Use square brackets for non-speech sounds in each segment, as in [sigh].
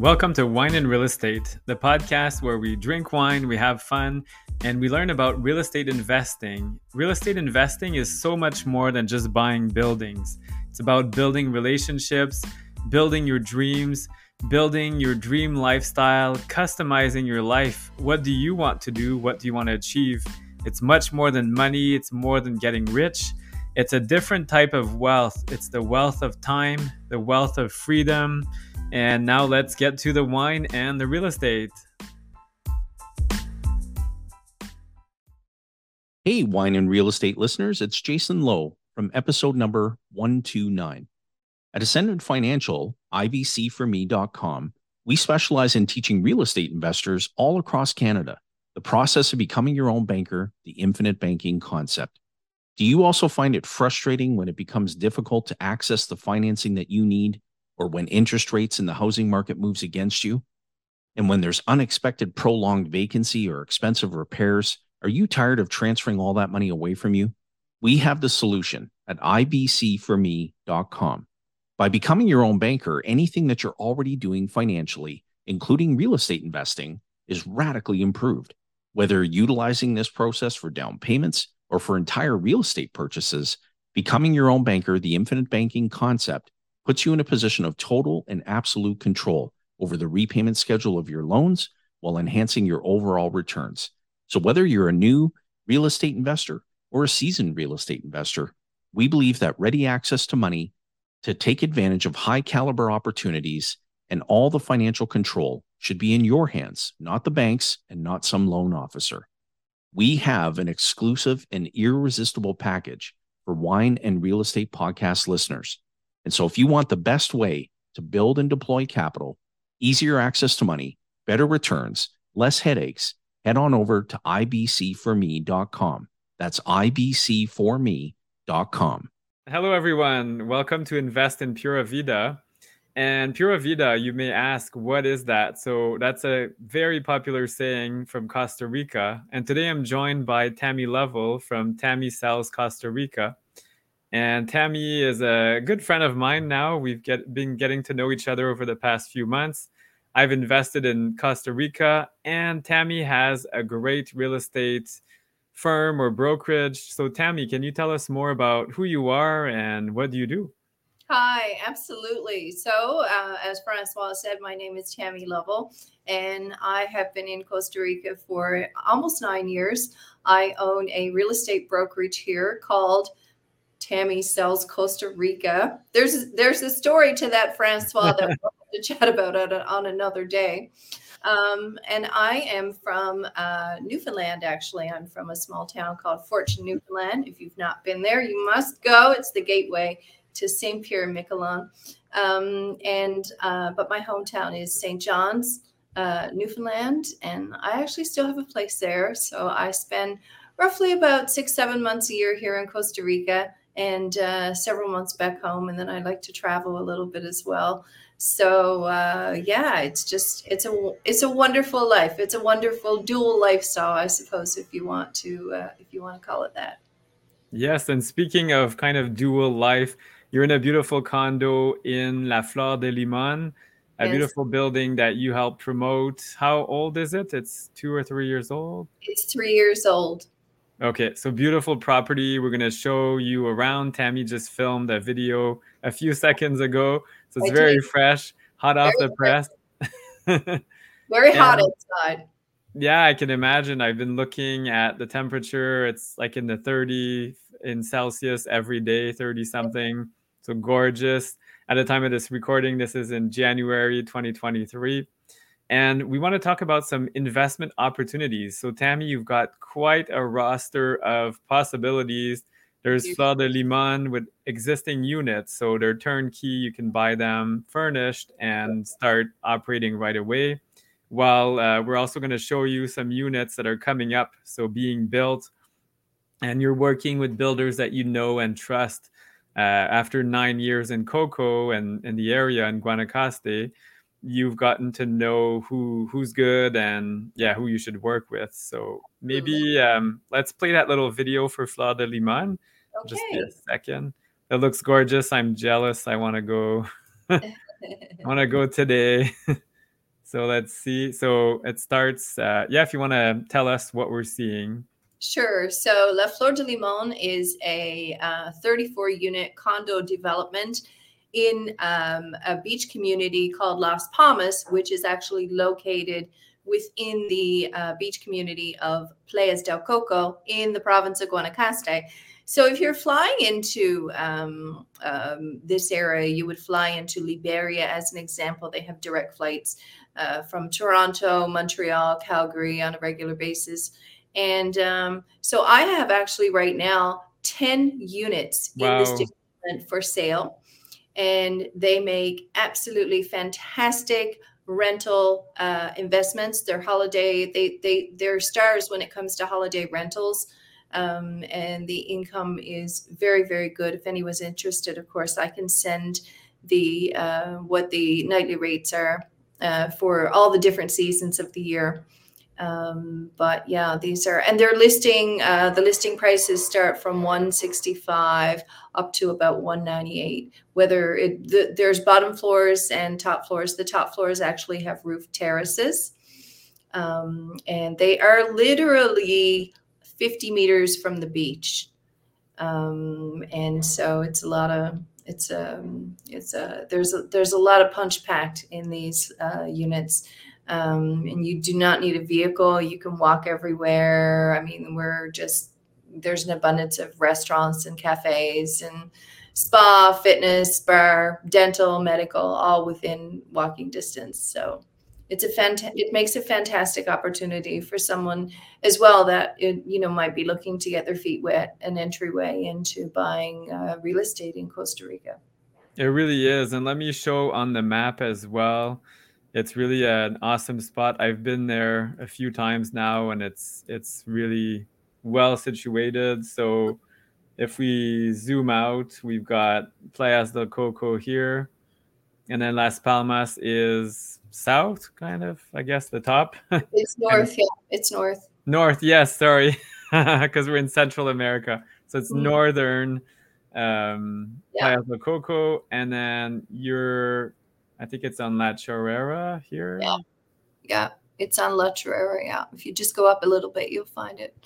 Welcome to Wine and Real Estate, the podcast where we drink wine, we have fun, and we learn about real estate investing. Real estate investing is so much more than just buying buildings, it's about building relationships, building your dreams, building your dream lifestyle, customizing your life. What do you want to do? What do you want to achieve? It's much more than money, it's more than getting rich. It's a different type of wealth. It's the wealth of time, the wealth of freedom and now let's get to the wine and the real estate. Hey, wine and real estate listeners, it's Jason Lowe from episode number 129. At Ascendant Financial, IBCforme.com, we specialize in teaching real estate investors all across Canada the process of becoming your own banker, the infinite banking concept. Do you also find it frustrating when it becomes difficult to access the financing that you need or when interest rates in the housing market moves against you? And when there's unexpected prolonged vacancy or expensive repairs, are you tired of transferring all that money away from you? We have the solution at ibcforme.com. By becoming your own banker, anything that you're already doing financially, including real estate investing, is radically improved. Whether utilizing this process for down payments or for entire real estate purchases, becoming your own banker, the infinite banking concept, puts you in a position of total and absolute control over the repayment schedule of your loans while enhancing your overall returns. So, whether you're a new real estate investor or a seasoned real estate investor, we believe that ready access to money to take advantage of high caliber opportunities and all the financial control should be in your hands, not the bank's and not some loan officer. We have an exclusive and irresistible package for wine and real estate podcast listeners. And so, if you want the best way to build and deploy capital, easier access to money, better returns, less headaches, head on over to ibcforme.com. That's ibcforme.com. Hello, everyone. Welcome to Invest in Pura Vida. And Pura Vida, you may ask, what is that? So, that's a very popular saying from Costa Rica. And today I'm joined by Tammy Lovell from Tammy Sells Costa Rica. And Tammy is a good friend of mine now. We've get, been getting to know each other over the past few months. I've invested in Costa Rica, and Tammy has a great real estate firm or brokerage. So, Tammy, can you tell us more about who you are and what do you do? Hi, absolutely. So, uh, as Francois said, my name is Tammy Lovell, and I have been in Costa Rica for almost nine years. I own a real estate brokerage here called Tammy sells Costa Rica. There's there's a story to that, Francois, that [laughs] we'll have to chat about it on another day. Um, and I am from uh, Newfoundland, actually. I'm from a small town called Fortune, Newfoundland. If you've not been there, you must go. It's the gateway to St. Pierre Miquelon. Um, and uh, but my hometown is St. John's, uh, Newfoundland, and I actually still have a place there. So I spend roughly about six, seven months a year here in Costa Rica and uh, several months back home. And then I like to travel a little bit as well. So uh, yeah, it's just it's a it's a wonderful life. It's a wonderful dual lifestyle, I suppose, if you want to uh, if you want to call it that. Yes, and speaking of kind of dual life, you're in a beautiful condo in La Flor de Limon, a yes. beautiful building that you help promote. How old is it? It's two or three years old. It's three years old. Okay, so beautiful property. We're gonna show you around. Tammy just filmed a video a few seconds ago, so it's very fresh, hot very off the press. [laughs] very hot inside. Yeah, I can imagine. I've been looking at the temperature. It's like in the 30 in Celsius every day, 30 something. So gorgeous. At the time of this recording, this is in January 2023. And we want to talk about some investment opportunities. So, Tammy, you've got quite a roster of possibilities. There's Fleur de Limon with existing units. So, they're turnkey. You can buy them furnished and start operating right away. While uh, we're also going to show you some units that are coming up. So, being built. And you're working with builders that you know and trust. Uh, after nine years in Coco and in the area in Guanacaste, you've gotten to know who who's good and yeah who you should work with so maybe um, let's play that little video for Fleur de Limon okay. just a second it looks gorgeous i'm jealous i want to go i want to go today [laughs] So let's see. So it starts. Uh, yeah, if you want to tell us what we're seeing. Sure. So La Flor de Limon is a uh, 34 unit condo development in um, a beach community called Las Palmas, which is actually located within the uh, beach community of Playas del Coco in the province of Guanacaste. So if you're flying into um, um, this area, you would fly into Liberia as an example. They have direct flights uh, from Toronto, Montreal, Calgary on a regular basis. And um, so I have actually right now 10 units wow. in this development for sale. And they make absolutely fantastic rental uh, investments. They're holiday, they, they, they're stars when it comes to holiday rentals. Um, and the income is very, very good. If anyone's interested, of course, I can send the uh, what the nightly rates are uh, for all the different seasons of the year. Um, but yeah, these are, and they're listing, uh, the listing prices start from 165 up to about 198. Whether it, the, there's bottom floors and top floors, the top floors actually have roof terraces. Um, and they are literally 50 meters from the beach. Um, and so it's a lot of, it's a, um, it's a, there's a, there's a lot of punch packed in these uh, units um, and you do not need a vehicle. You can walk everywhere. I mean, we're just there's an abundance of restaurants and cafes and spa, fitness, bar, dental, medical, all within walking distance. So it's a fant- it makes a fantastic opportunity for someone as well that it, you know might be looking to get their feet wet an entryway into buying uh, real estate in Costa Rica. It really is, and let me show on the map as well it's really an awesome spot. I've been there a few times now, and it's it's really well situated. So if we zoom out, we've got Playas del Coco here, and then Las Palmas is south, kind of. I guess the top. [laughs] It's north. yeah, it's north. North, yes. Sorry, [laughs] because we're in Central America, so it's mm-hmm. northern um, yeah. Playas del Coco, and then you're I think it's on La Chorrera here. Yeah. Yeah. It's on La Chorrera. Yeah. If you just go up a little bit, you'll find it.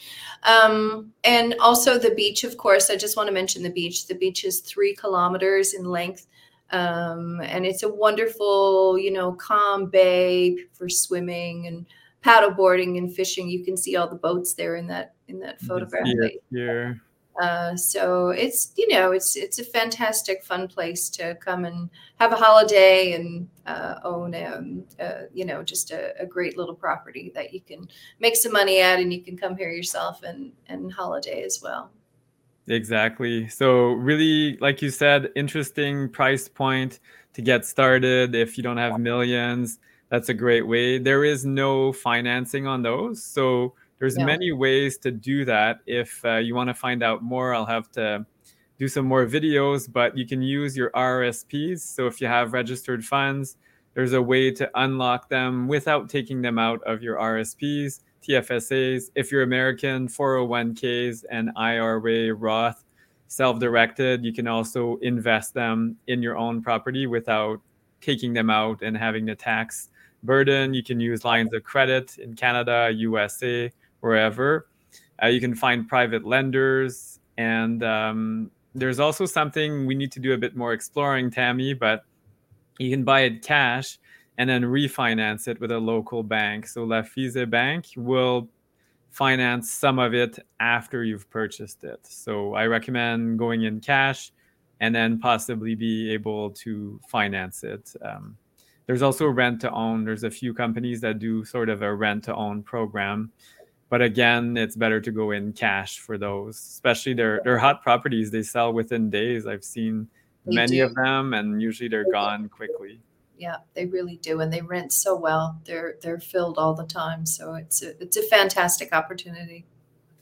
Um, and also the beach, of course. I just want to mention the beach. The beach is three kilometers in length. Um, and it's a wonderful, you know, calm bay for swimming and paddle boarding and fishing. You can see all the boats there in that in that photograph. Here. Uh, so it's you know it's it's a fantastic fun place to come and have a holiday and uh, own um, you know just a, a, great little property that you can make some money at and you can come here yourself and and holiday as well. Exactly. So really, like you said, interesting price point to get started. If you don't have millions, that's a great way. There is no financing on those, so there's yeah. many ways to do that. If uh, you want to find out more, I'll have to do some more videos, but you can use your RSPs. So if you have registered funds, there's a way to unlock them without taking them out of your RSPs, TFSAs. If you're American, 401ks and IRA Roth self directed, you can also invest them in your own property without taking them out and having the tax burden. You can use lines of credit in Canada, USA, wherever. Uh, you can find private lenders, and um, there's also something we need to do a bit more exploring, Tammy. But you can buy it cash and then refinance it with a local bank. So LAFISE Bank will finance some of it after you've purchased it. So I recommend going in cash and then possibly be able to finance it. Um, there's also rent to own. There's a few companies that do sort of a rent to own program but again it's better to go in cash for those especially they're they're hot properties. They sell within days. I've seen they many do. of them and usually they're gone quickly. Yeah they really do and they rent so well. They're they're filled all the time so it's a, it's a fantastic opportunity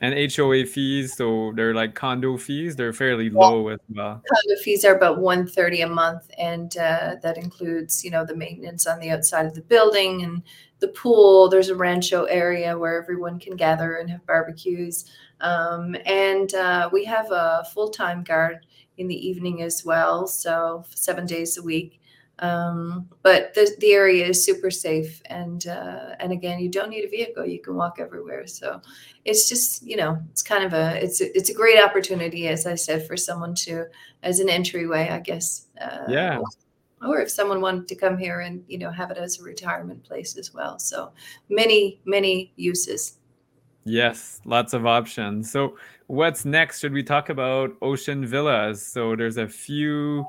and HOA fees, so they're like condo fees. They're fairly low as well. Condo fees are about one thirty a month, and uh, that includes, you know, the maintenance on the outside of the building and the pool. There's a rancho area where everyone can gather and have barbecues. Um, and uh, we have a full time guard in the evening as well. So seven days a week. Um, but the, the area is super safe, and uh, and again, you don't need a vehicle; you can walk everywhere. So it's just you know, it's kind of a it's a, it's a great opportunity, as I said, for someone to as an entryway, I guess. Uh, yeah. Or if someone wanted to come here and you know have it as a retirement place as well. So many many uses. Yes, lots of options. So, what's next? Should we talk about Ocean Villas? So, there's a few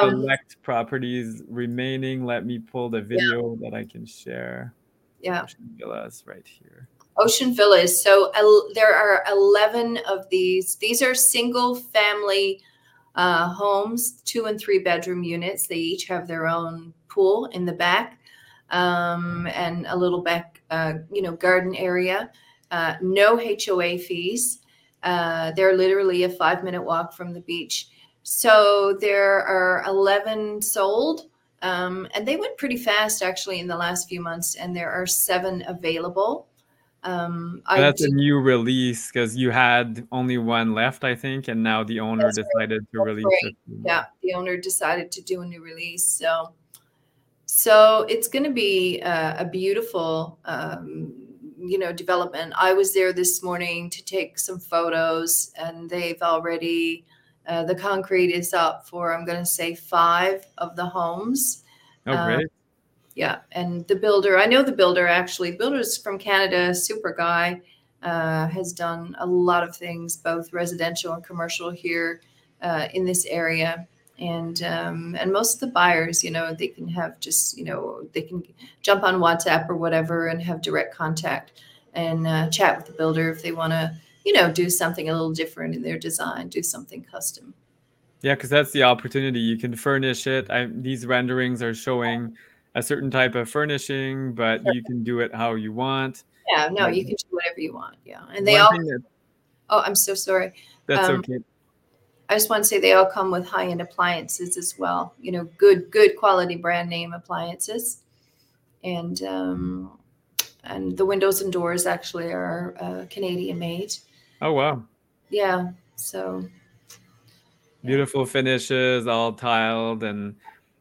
um, select properties remaining. Let me pull the video yeah. that I can share. Yeah. Ocean Villas right here. Ocean Villas. So, uh, there are 11 of these. These are single family uh, homes, two and three bedroom units. They each have their own pool in the back um, and a little back, uh, you know, garden area uh, no HOA fees. Uh, they're literally a five minute walk from the beach. So there are 11 sold, um, and they went pretty fast actually in the last few months, and there are seven available. Um, That's do- a new release because you had only one left, I think, and now the owner That's decided right. to That's release right. it. Yeah, the owner decided to do a new release. So, so it's going to be uh, a beautiful um, you know development i was there this morning to take some photos and they've already uh, the concrete is up for i'm going to say five of the homes. Oh um, great. um, yeah and the builder i know the builder actually. Builder's from canada super guy uh, has done a lot of things both residential and commercial here uh, in this area. And um, and most of the buyers you know they can have just you know they can jump on whatsapp or whatever and have direct contact and uh, chat with the builder if they want to you know do something a little different in their design do something custom. Yeah because that's the opportunity. You can furnish it. I, these renderings are showing a certain type of furnishing but you can do it how you want. Yeah no you can do whatever you want yeah. And they all that, oh i'm so sorry. That's um, okay. I just want to say they all come with high end appliances as well. You know, good good quality brand name appliances, and um, and the windows and doors actually are uh, Canadian made. Oh wow! Yeah, so beautiful finishes, all tiled and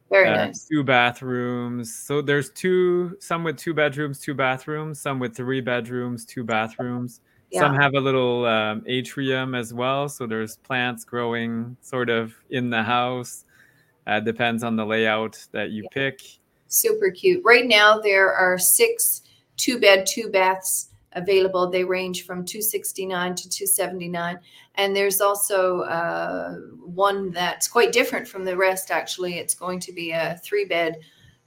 very uh, nice. Two bathrooms. So there's two, some with two bedrooms, two bathrooms, some with three bedrooms, two bathrooms. Yeah. Some have a little um, atrium as well. So there's plants growing sort of in the house. Uh, depends on the layout that you yeah. pick. Super cute. Right now, there are six two bed, two baths available. They range from 269 to 279. And there's also uh, one that's quite different from the rest, actually. It's going to be a three bed.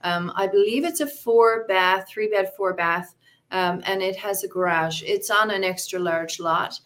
Um, I believe it's a four bath, three bed, four bath um, and it has a garage. It's on an extra large lot,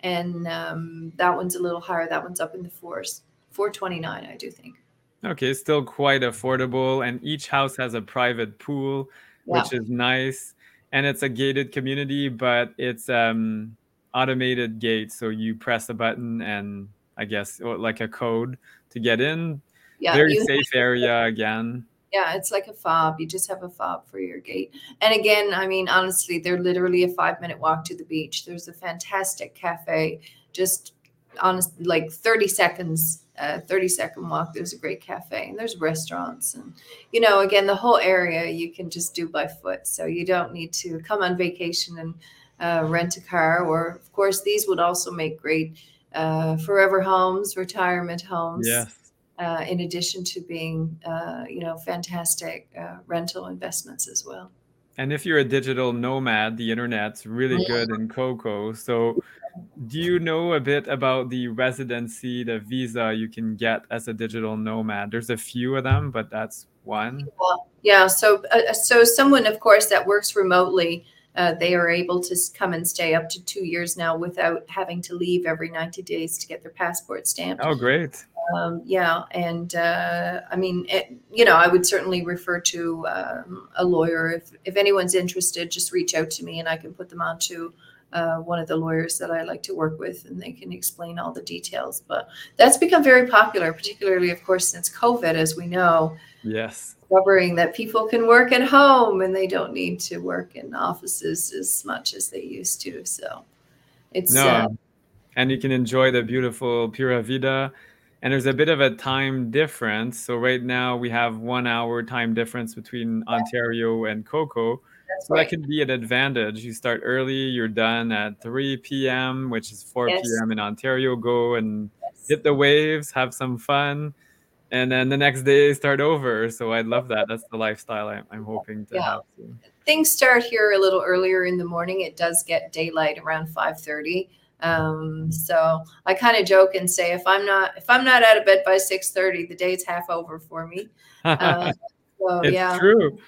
and um, that one's a little higher. That one's up in the fours, four twenty nine, I do think. Okay, still quite affordable, and each house has a private pool, yeah. which is nice, and it's a gated community, but it's um, automated gate, so you press a button and I guess like a code to get in. Yeah, very safe area again yeah, it's like a fob. You just have a fob for your gate. And again, I mean, honestly, they're literally a five minute walk to the beach. There's a fantastic cafe, just honest, like 30 seconds, uh, 30 second walk. There's a great cafe and there's restaurants. And, you know, again, the whole area you can just do by foot. So you don't need to come on vacation and uh, rent a car. Or, of course, these would also make great uh, forever homes, retirement homes. Yes uh, in addition to being, uh, you know, fantastic uh, rental investments as well. And if you're a digital nomad, the internet's really good in Coco. So, do you know a bit about the residency, the visa you can get as a digital nomad? There's a few of them, but that's one. Well, yeah. So, uh, so someone, of course, that works remotely uh, they are able to come and stay up to two years now without having to leave every 90 days to get their passport stamped. Oh, great. Um, yeah. And uh, I mean, it, you know, I would certainly refer to um, a lawyer. If, if anyone's interested, just reach out to me and I can put them on to uh, one of the lawyers that I like to work with and they can explain all the details. But that's become very popular, particularly, of course, since COVID, as we know. Yes discovering that people can work at home and they don't need to work in offices as much as they used to. So it's no, uh, and you can enjoy the beautiful Pura Vida. and there's a bit of a time difference. So right now we have one hour time difference between Ontario and Coco. That's so right. that can be an advantage. You start early, you're done at 3 p.m., which is 4 yes. p.m. in Ontario. Go and yes. hit the waves, have some fun, and then the next day start over. So I love that. That's the lifestyle I'm, I'm hoping to yeah. have. Too. Things start here a little earlier in the morning. It does get daylight around 5:30. Um, so I kind of joke and say if I'm not if I'm not out of bed by 6:30, the day's half over for me. [laughs] Uh, so, it's yeah. true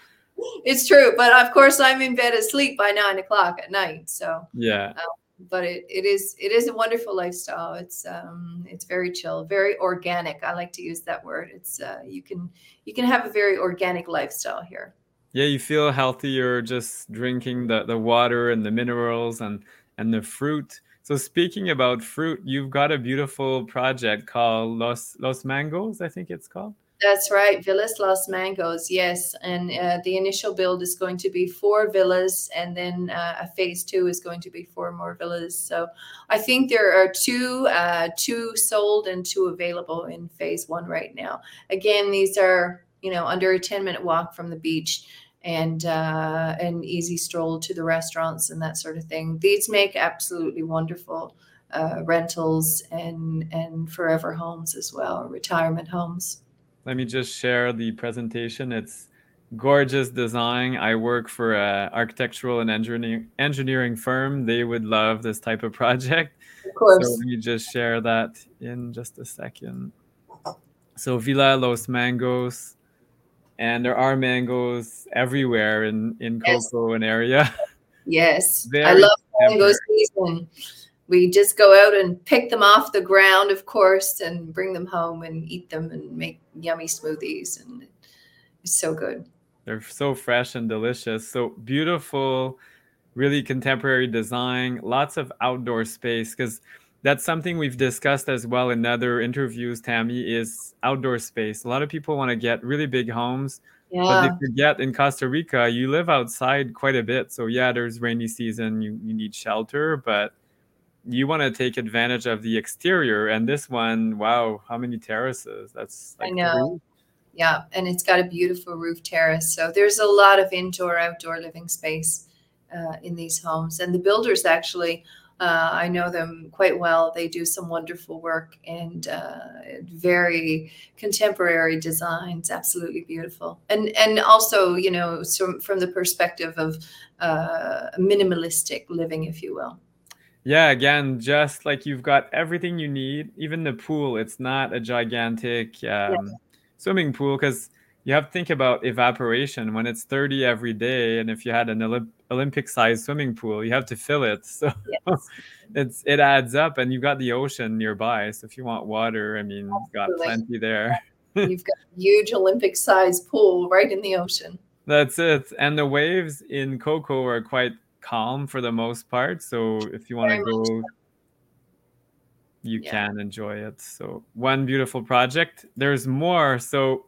it's true. But of course, I'm in bed asleep by nine o'clock at night. So yeah. Um, but it, it is it is a wonderful lifestyle. It's um it's very chill, very organic. I like to use that word. It's uh, you can you can have a very organic lifestyle here. Yeah, you feel healthier just drinking the the water and the minerals and and the fruit. So speaking about fruit, you've got a beautiful project called Los Los Mangos, I think it's called. That's right, Villas Los Mangos. Yes, and uh, the initial build is going to be four villas, and then uh, a phase two is going to be four more villas. So I think there are two, uh, two sold and two available in phase one right now. Again, these are you know under a ten minute walk from the beach and uh, an easy stroll to the restaurants and that sort of thing. These make absolutely wonderful uh, rentals and and forever homes as well, retirement homes let me just share the presentation. It's gorgeous design. I work for an architectural and engineering engineering firm. They would love this type of project. Of course. So let me just share that in just a second. So Villa Los Mangos, and there are mangoes everywhere in in Coco yes. and area. Yes, Very I love mango season we just go out and pick them off the ground, of course, and bring them home and eat them and make yummy smoothies. And it's so good. They're so fresh and delicious. So beautiful, really contemporary design, lots of outdoor space because that's something we've discussed as well in other interviews, Tammy, is outdoor space. A lot of people want to get really big homes. Yeah. But if you get in Costa Rica, you live outside quite a bit. So yeah, there's rainy season, you, you need shelter, but you want to take advantage of the exterior and this one wow how many terraces? That's like i know yeah and it's got a beautiful roof terrace so there's a lot of indoor outdoor living space uh, in these homes and the builders actually uh, i know them quite well. They do some wonderful work and uh, very contemporary designs absolutely beautiful. And and also you know so from the perspective of uh, minimalistic living if you will yeah, again, just like you've got everything you need, even the pool, it's not a gigantic um, swimming pool because you have to think about evaporation when it's 30 every day. And if you had an Olymp- Olympic sized swimming pool, you have to fill it. [laughs] So yes. it's it adds up and you've got the ocean nearby. So if you want water, I mean, you've got plenty there. [laughs] you've got a huge Olympic sized pool right in the ocean. That's it. And the waves in Coco are quite calm for the most part. So if you want to go, you yeah. can enjoy it. So one beautiful project. There's more. So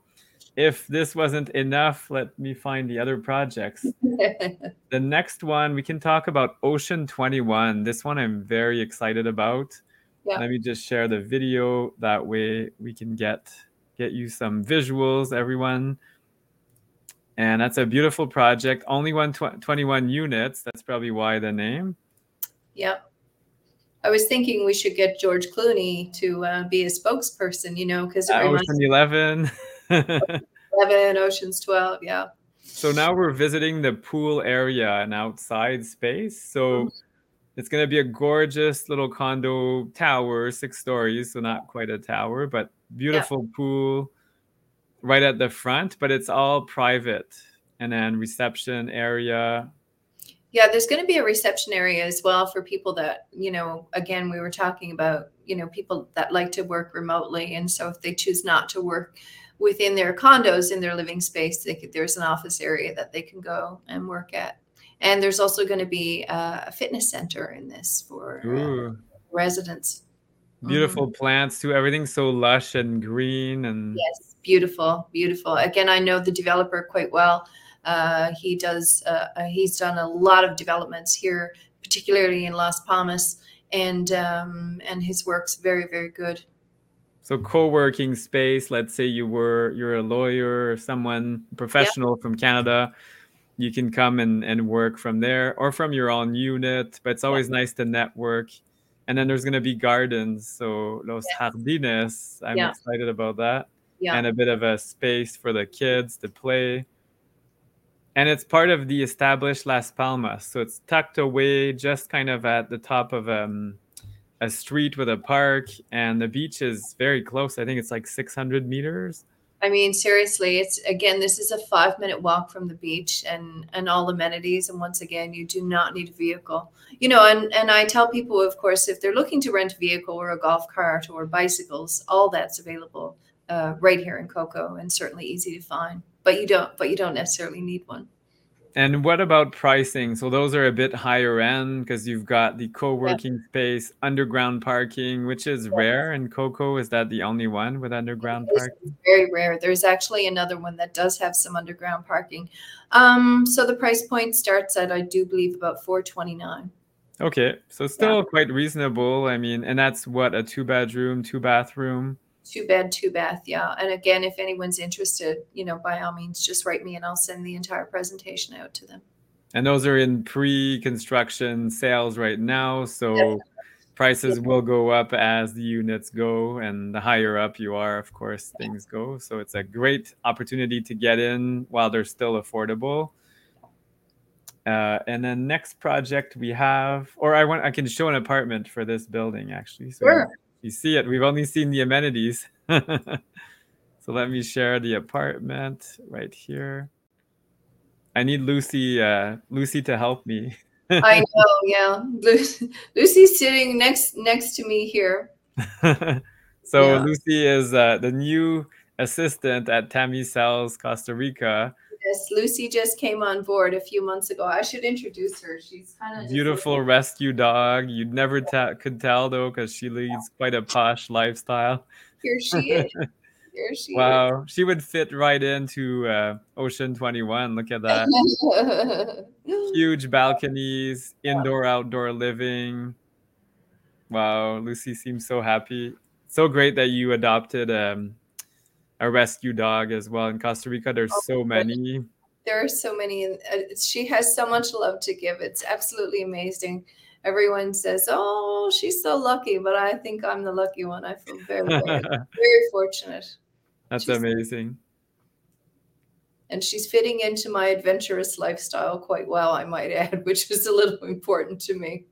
if this wasn't enough, let me find the other projects. [laughs] the next one we can talk about Ocean 21. This one I'm very excited about. Yeah. Let me just share the video. That way we can get get you some visuals, everyone and that's a beautiful project. Only one tw- 21 units. That's probably why the name. Yep. I was thinking we should get George Clooney to uh, be a spokesperson, you know, because Ocean 11. [laughs] 11, Ocean's 12, yeah. So now we're visiting the pool area and outside space. So mm-hmm. it's going to be a gorgeous little condo tower, six stories. So not quite a tower, but beautiful yeah. pool right at the front, but it's all private. And then reception area. Yeah, there's going to be a reception area as well for people that, you know, again, we were talking about, you know, people that like to work remotely. And so if they choose not to work within their condos in their living space, could, there's an office area that they can go and work at. And there's also going to be a fitness center in this for uh, residents. Beautiful mm-hmm. plants too. Everything's so lush and green and yes beautiful, beautiful. Again, I know the developer quite well. Uh, he does. Uh, uh, he's done a lot of developments here, particularly in Las Palmas, and um, and his work's very, very good. So co-working space, let's say you were you're a lawyer or someone professional from Canada, you can come and, and work from there or from your own unit, but it's always nice to network. And then there's gonna be gardens. So Los Jardines, I'm Yeah. excited about that. Yeah. And a bit of a space for the kids to play. And it's part of the established Las Palmas. So it's tucked away just kind of at the top of um, a street with a park. And the beach is very close. I think it's like 600 meters. I mean, seriously, it's again, this is a five minute walk from the beach and and all amenities. And once again, you do not need a vehicle. You know, and and I tell people, of course, if they're looking to rent a vehicle or a golf cart or bicycles, all that's available uh, right here in Coco and certainly easy to find. But you don't, but you don't necessarily need one. And what about pricing? So those are a bit higher end because you've got the co-working space, underground parking, which is rare And Coco. Is that the only one with underground parking? Very rare. There's actually another one that does have some underground parking. Um, so the price point starts at, I do believe, about four twenty nine. Okay, so still quite reasonable. I mean, and that's what a two bedroom, two bathroom. Two bed, two bath, yeah. And again, if anyone's interested, you know, by all means, just write me and I'll send the entire presentation out to them. And those are in pre-construction sales right now, so prices will go up as the units go, and the higher up you are, of course, things go. So it's a great opportunity to get in while they're still affordable. Uh, and then next project we have, or I want I can show an apartment for this building actually. So Sure. You see it. We've only seen the amenities. [laughs] so let me share the apartment right here. I need Lucy uh, Lucy to help me. I know, yeah. Lucy, Lucy's sitting next next to me here. [laughs] so Yeah. Lucy is uh, the new assistant at Tammy Sells Costa Rica. Yes, Lucy just came on board a few months ago. I should introduce her. She's kind of Beautiful rescue dog. You'd never ta- could tell though because she leads quite a posh lifestyle. Here she is. [laughs] Here she Wow, she would fit right into uh, Ocean 21. Look at that! [laughs] Huge balconies, indoor outdoor living. Wow, Lucy seems so happy. So great that you adopted um, a rescue dog as well in Costa Rica. There's Oh, so many. there are so many and uh, she has so much love to give it's absolutely amazing everyone says oh she's so lucky but i think i'm the lucky one i feel very very, [laughs] very fortunate That's She's- amazing. and she's fitting into my adventurous lifestyle quite well i might add [laughs] which is a little important to me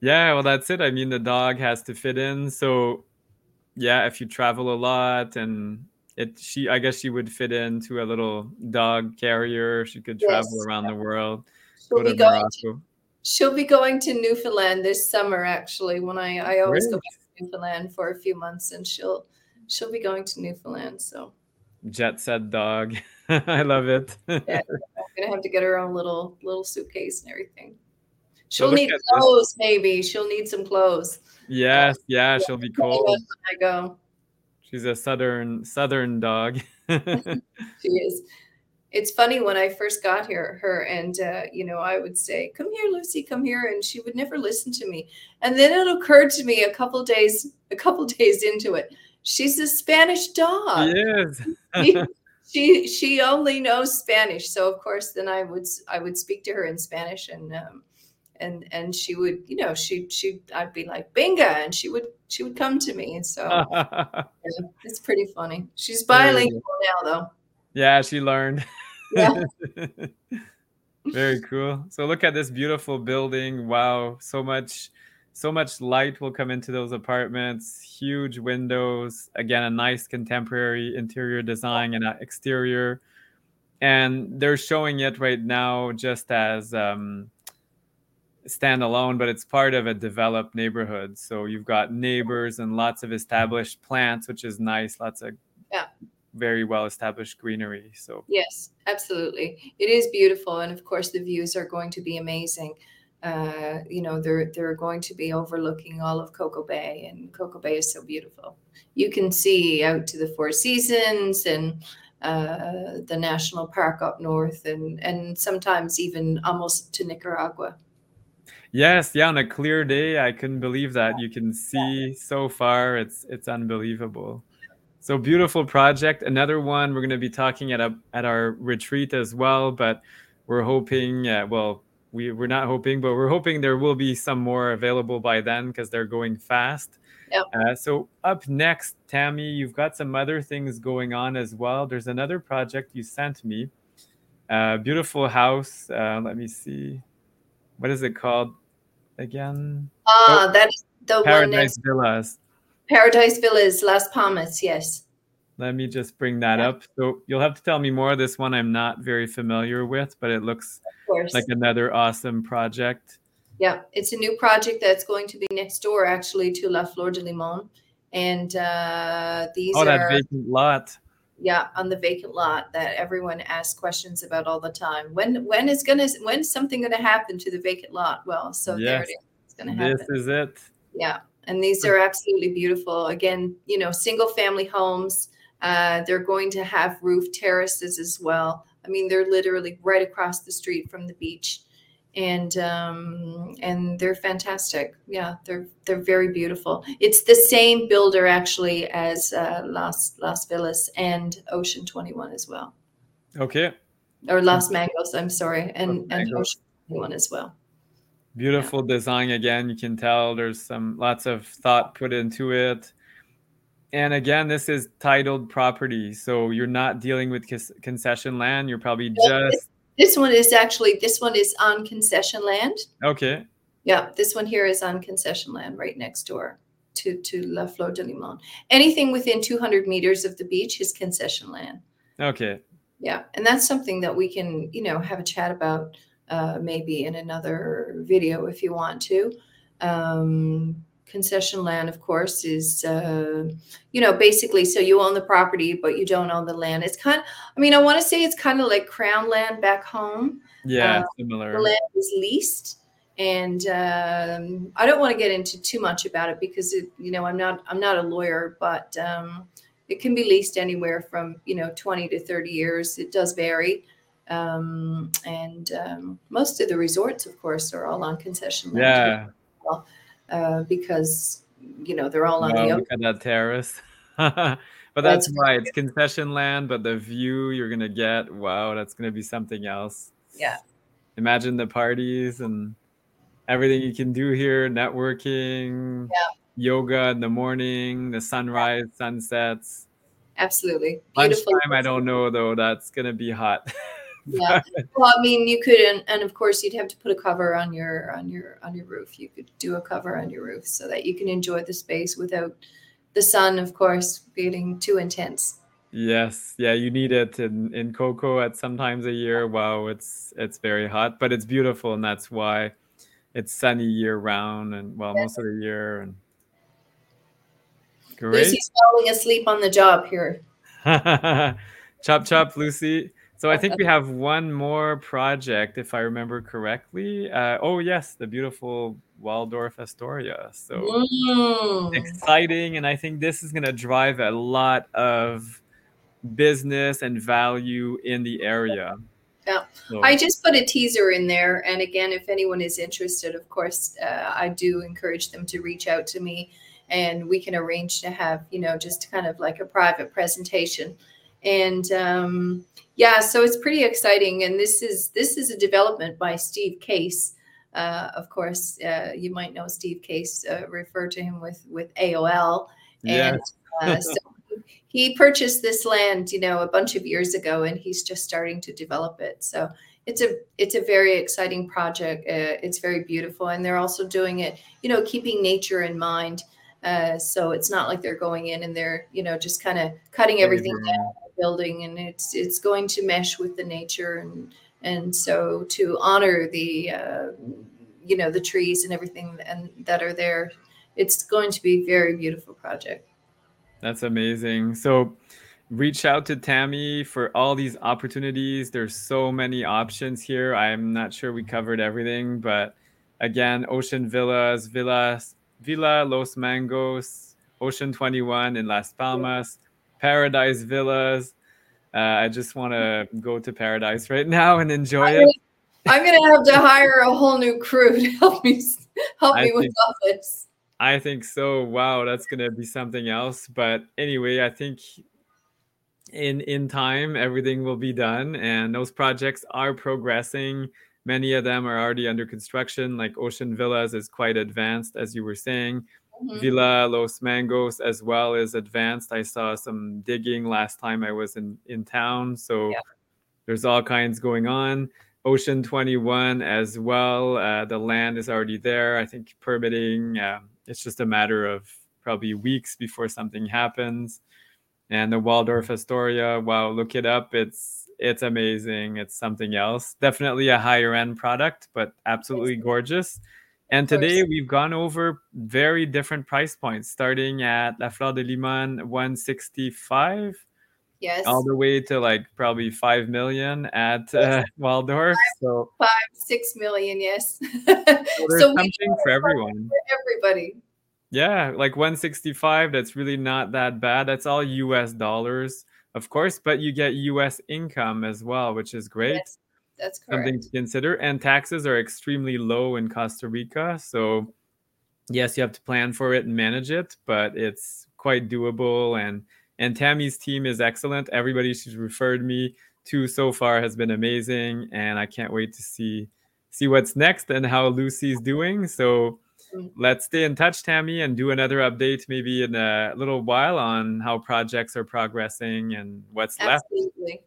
Yeah, well, that's it. I mean, the dog has to fit in. So, yeah, if you travel a lot and it, she, I guess she would fit into a little dog carrier. She could travel Yes. around the world, she'll be going to, she'll be going to newfoundland this summer actually when i i always go back to newfoundland for a few months and she'll she'll be going to newfoundland so Jet set dog. [laughs] I love it. Yeah. I'm gonna have to get her own little little suitcase and everything. She'll need at this. clothes, maybe. She'll need some clothes yes, yeah, she'll be cold. I go. She's a southern southern dog. [laughs] [laughs] She is. It's funny when I first got here, her and uh, you know, I would say, "Come here, Lucy, come here," and she would never listen to me. And then it occurred to me a couple days, a couple [laughs] days into it, she's a Spanish dog. yes. she, she she only knows Spanish, so of course, then I would I would speak to her in Spanish, and um, and and she would, you know, she she I'd be like Binga, and she would she would come to me, and so [laughs] yeah, it's pretty funny. She's bilingual now, though. yeah, she learned. Yeah. [laughs] Very cool. So look at this beautiful building. Wow, so much so much light will come into those apartments. Huge windows. Again, a nice contemporary interior design and exterior. And they're showing it right now just as um, standalone, but it's part of a developed neighborhood. So you've got neighbors and lots of established plants, which is nice. Lots of Yeah. very well established greenery. So Yes, absolutely. It is beautiful, and of course, the views are going to be amazing. Uh, you know, they're they're going to be overlooking all of Coco Bay, and Coco Bay is so beautiful. You can see out to the Four Seasons and uh, the national park up north, and and sometimes even almost to Nicaragua. Yes, yeah, on a clear day, I couldn't believe that. You can see so far, it's it's unbelievable. So beautiful project. Another one we're going to be talking at a, at our retreat as well, but we're hoping. Uh, well, we we're not hoping, but we're hoping there will be some more available by then because they're going fast. Yep. Uh, so up next, Tammy, you've got some other things going on as well. There's another project you sent me. Uh, beautiful house. Uh, let me see. What is it called again? Ah, that is the one Paradise next Villas. Paradise Villas, Las Palmas. Yes. Let me just bring that Yeah. up. So you'll have to tell me more. This one I'm not very familiar with, but it looks like another awesome project. Yeah, it's a new project that's going to be next door actually to La Flor de Limon. And uh, these Oh, that are, vacant lot. Yeah, on the vacant lot that everyone asks questions about all the time. When when is gonna when's something gonna happen to the vacant lot? Well, so there it is. It's gonna happen. This is it. Yeah, and these are absolutely beautiful. Again, you know, single family homes. Uh, they're going to have roof terraces as well. I mean, they're literally right across the street from the beach, and um, and they're fantastic. Yeah, they're they're very beautiful. It's the same builder actually as uh, Las Las Villas and Ocean Twenty One as well, Okay. or Las Mangos. I'm sorry, and and. Ocean Twenty One as well. Beautiful design again. You can tell there's some lots of thought put into it. And again, this is titled property. So you're not dealing with concession land. You're probably just This one is actually this one is on concession land. okay. Yeah, this one here is on concession land right next door to, to La Flor de Limon. Anything within 200 meters of the beach is concession land. Okay. Yeah, and that's something that we can, you know, have a chat about uh, maybe in another video if you want to. Um, concession land, of course, is, uh, you know, basically so you own the property, but you don't own the land. It's kind I mean, I want to say it's kind of like crown land back home Yeah, Uh, similar. the land is leased and um, i don't want to get into too much about it because it, you know i'm not i'm not a lawyer but um, it can be leased anywhere from you know 20 to 30 years it does vary um, and um, most of the resorts of course are all on concession land Yeah. Uh, because you know they're all on Wow, the at that terrace. [laughs] but That's that's why it's concession land, but the view you're gonna get, wow, that's gonna be something else. Yeah. Imagine the parties and everything you can do here, networking, Yeah. yoga in the morning, the sunrise, sunsets. absolutely beautiful Lunchtime, I don't know though. That's gonna be hot. [laughs] yeah [laughs] well i mean you could and, and of course you'd have to put a cover on your on your on your roof you could do a cover on your roof so that you can enjoy the space without the sun of course getting too intense Yes, yeah, you need it in in Coco at sometimes a year. Wow, it's it's very hot, but it's beautiful, and that's why it's sunny year round and well most of the year. And great, lucy's falling asleep on the job here [laughs] chop chop, Lucy. So I think we [laughs] have one more project, if I remember correctly. Uh, oh yes, the beautiful Waldorf Astoria. So Mm. exciting and i think this is going to drive a lot of business and value in the area Yeah. So- I just put a teaser in there. And again, if anyone is interested, of course, uh, I do encourage them to reach out to me and we can arrange to have, you know, just kind of like a private presentation. And um, yeah, so it's pretty exciting. And this is this is a development by Steve Case. Uh, of course, uh, you might know Steve Case, uh, refer to him with with AOL. And uh, [laughs] so he purchased this land, you know, a bunch of years ago, and he's just starting to develop it. So it's a it's a very exciting project. Uh, it's very beautiful, and they're also doing it, you know, keeping nature in mind. Uh, so it's not like they're going in and they're, you know, just kind of cutting everything down, building, and it's it's going to mesh with the nature, and and so to honor the, uh, you know, the trees and everything and that are there, it's going to be a very beautiful project. that's amazing. So reach out to tammy for all these opportunities. There's so many options here. I'm not sure we covered everything but again ocean villas villas villa los mangos ocean 21 in las palmas paradise villas uh, i just want to go to paradise right now and enjoy it I'm gonna have to hire a whole new crew to help me help I me with think- all this. I think so. Wow, that's gonna be something else. But anyway, I think in in time everything will be done, and those projects are progressing. Many of them are already under construction. Like Ocean Villas is quite advanced, as you were saying. Mm-hmm. Villa Los Mangos as well as advanced. I saw some digging last time I was in in town, so yeah. there's all kinds going on. Ocean 21 as well. Uh, the land is already there. I think permitting. Uh, it's just a matter of probably weeks before something happens. And the Waldorf Astoria, wow, look it up. It's it's amazing. It's something else. Definitely a higher end product, but absolutely gorgeous. And today we've gone over very different price points, starting at La Fleur de Limon 165 Yes. All the way to like probably five million at uh, Waldorf. Five, so five, six million, yes. [laughs] so there's so something for everyone. For everybody. Yeah, like 165, that's really not that bad. That's all US dollars, of course, but you get US income as well, which is great. Yes, that's correct. Something to consider. And taxes are extremely low in Costa Rica. So, yes, you have to plan for it and manage it, but it's quite doable. And and Tammy's team is excellent. Everybody she's referred me to so far has been amazing, and I can't wait to see see what's next and how Lucy's doing. So mm-hmm. let's stay in touch, Tammy, and do another update maybe in a little while on how projects are progressing and what's Absolutely. left.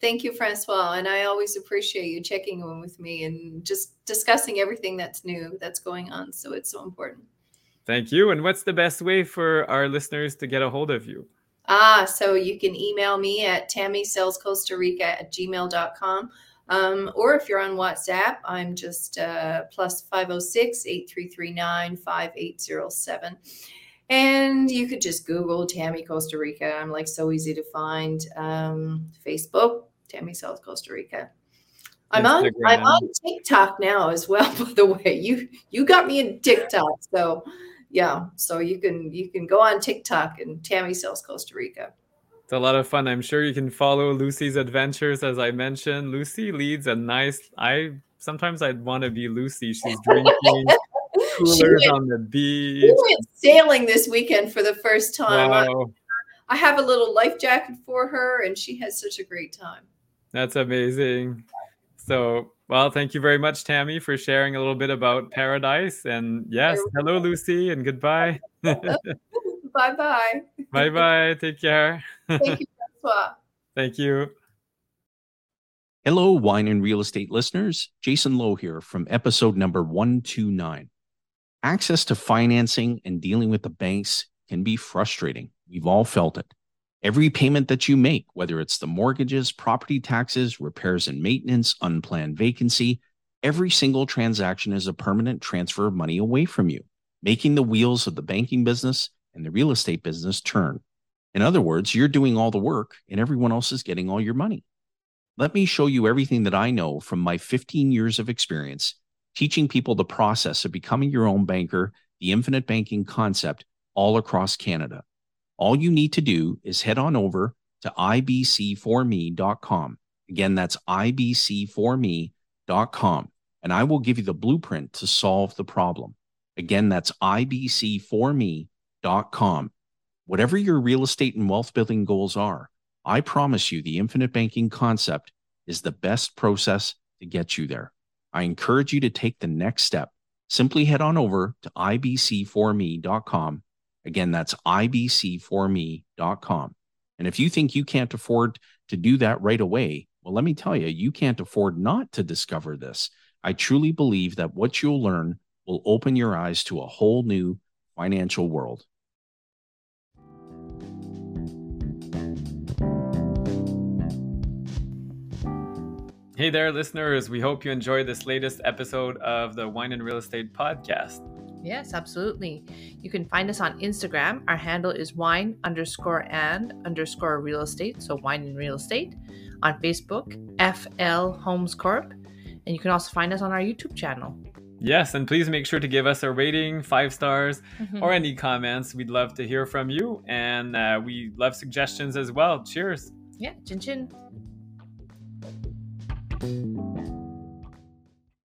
Thank you, Francois. And I always appreciate you checking in with me and just discussing everything that's new that's going on. So it's so important. Thank you. And what's the best way for our listeners to get a hold of you? Ah, so you can email me at tammysellscostarica at gmail.com. Um, or if you're on WhatsApp, I'm just uh, plus 506 8339 5807. And you could just Google Tammy Costa Rica. I'm like so easy to find. Um, Facebook, Tammy Sells Costa Rica. I'm Instagram. on I'm on TikTok now as well, [laughs] by the way. You you got me in TikTok. So yeah, so you can you can go on TikTok and Tammy sells Costa Rica. It's a lot of fun. I'm sure you can follow Lucy's adventures. As I mentioned, Lucy leads a nice. I sometimes I'd want to be Lucy. She's [laughs] drinking coolers went, on the beach. She went sailing this weekend for the first time. Wow. I, I have a little life jacket for her, and she has such a great time. That's amazing. So well, thank you very much, Tammy, for sharing a little bit about paradise. And yes, hello, Lucy, and goodbye. bye bye. Bye bye. Take care. Thank you, [laughs] Francois. Thank you. Hello, wine and real estate listeners. Jason Lowe here from episode number 129. Access to financing and dealing with the banks can be frustrating. We've all felt it. Every payment that you make, whether it's the mortgages, property taxes, repairs and maintenance, unplanned vacancy, every single transaction is a permanent transfer of money away from you, making the wheels of the banking business and the real estate business turn. In other words, you're doing all the work and everyone else is getting all your money. Let me show you everything that I know from my 15 years of experience teaching people the process of becoming your own banker, the infinite banking concept all across Canada all you need to do is head on over to ibc4me.com. Again, that's ibc4me.com, and I will give you the blueprint to solve the problem. Again, that's ibc4me.com. Whatever your real estate and wealth building goals are, I promise you the infinite banking concept is the best process to get you there. I encourage you to take the next step. Simply head on over to ibc4me.com Again, that's ibc4me.com. And if you think you can't afford to do that right away, well, let me tell you, you can't afford not to discover this. I truly believe that what you'll learn will open your eyes to a whole new financial world. Hey there, listeners. We hope you enjoyed this latest episode of the Wine and Real Estate Podcast. Yes, absolutely. You can find us on Instagram. Our handle is wine underscore and underscore real estate. So wine and real estate. On Facebook, FL Homes Corp. And you can also find us on our YouTube channel. Yes, and please make sure to give us a rating, five stars, mm-hmm. or any comments. We'd love to hear from you. And uh, we love suggestions as well. Cheers. Yeah, chin chin. Bye.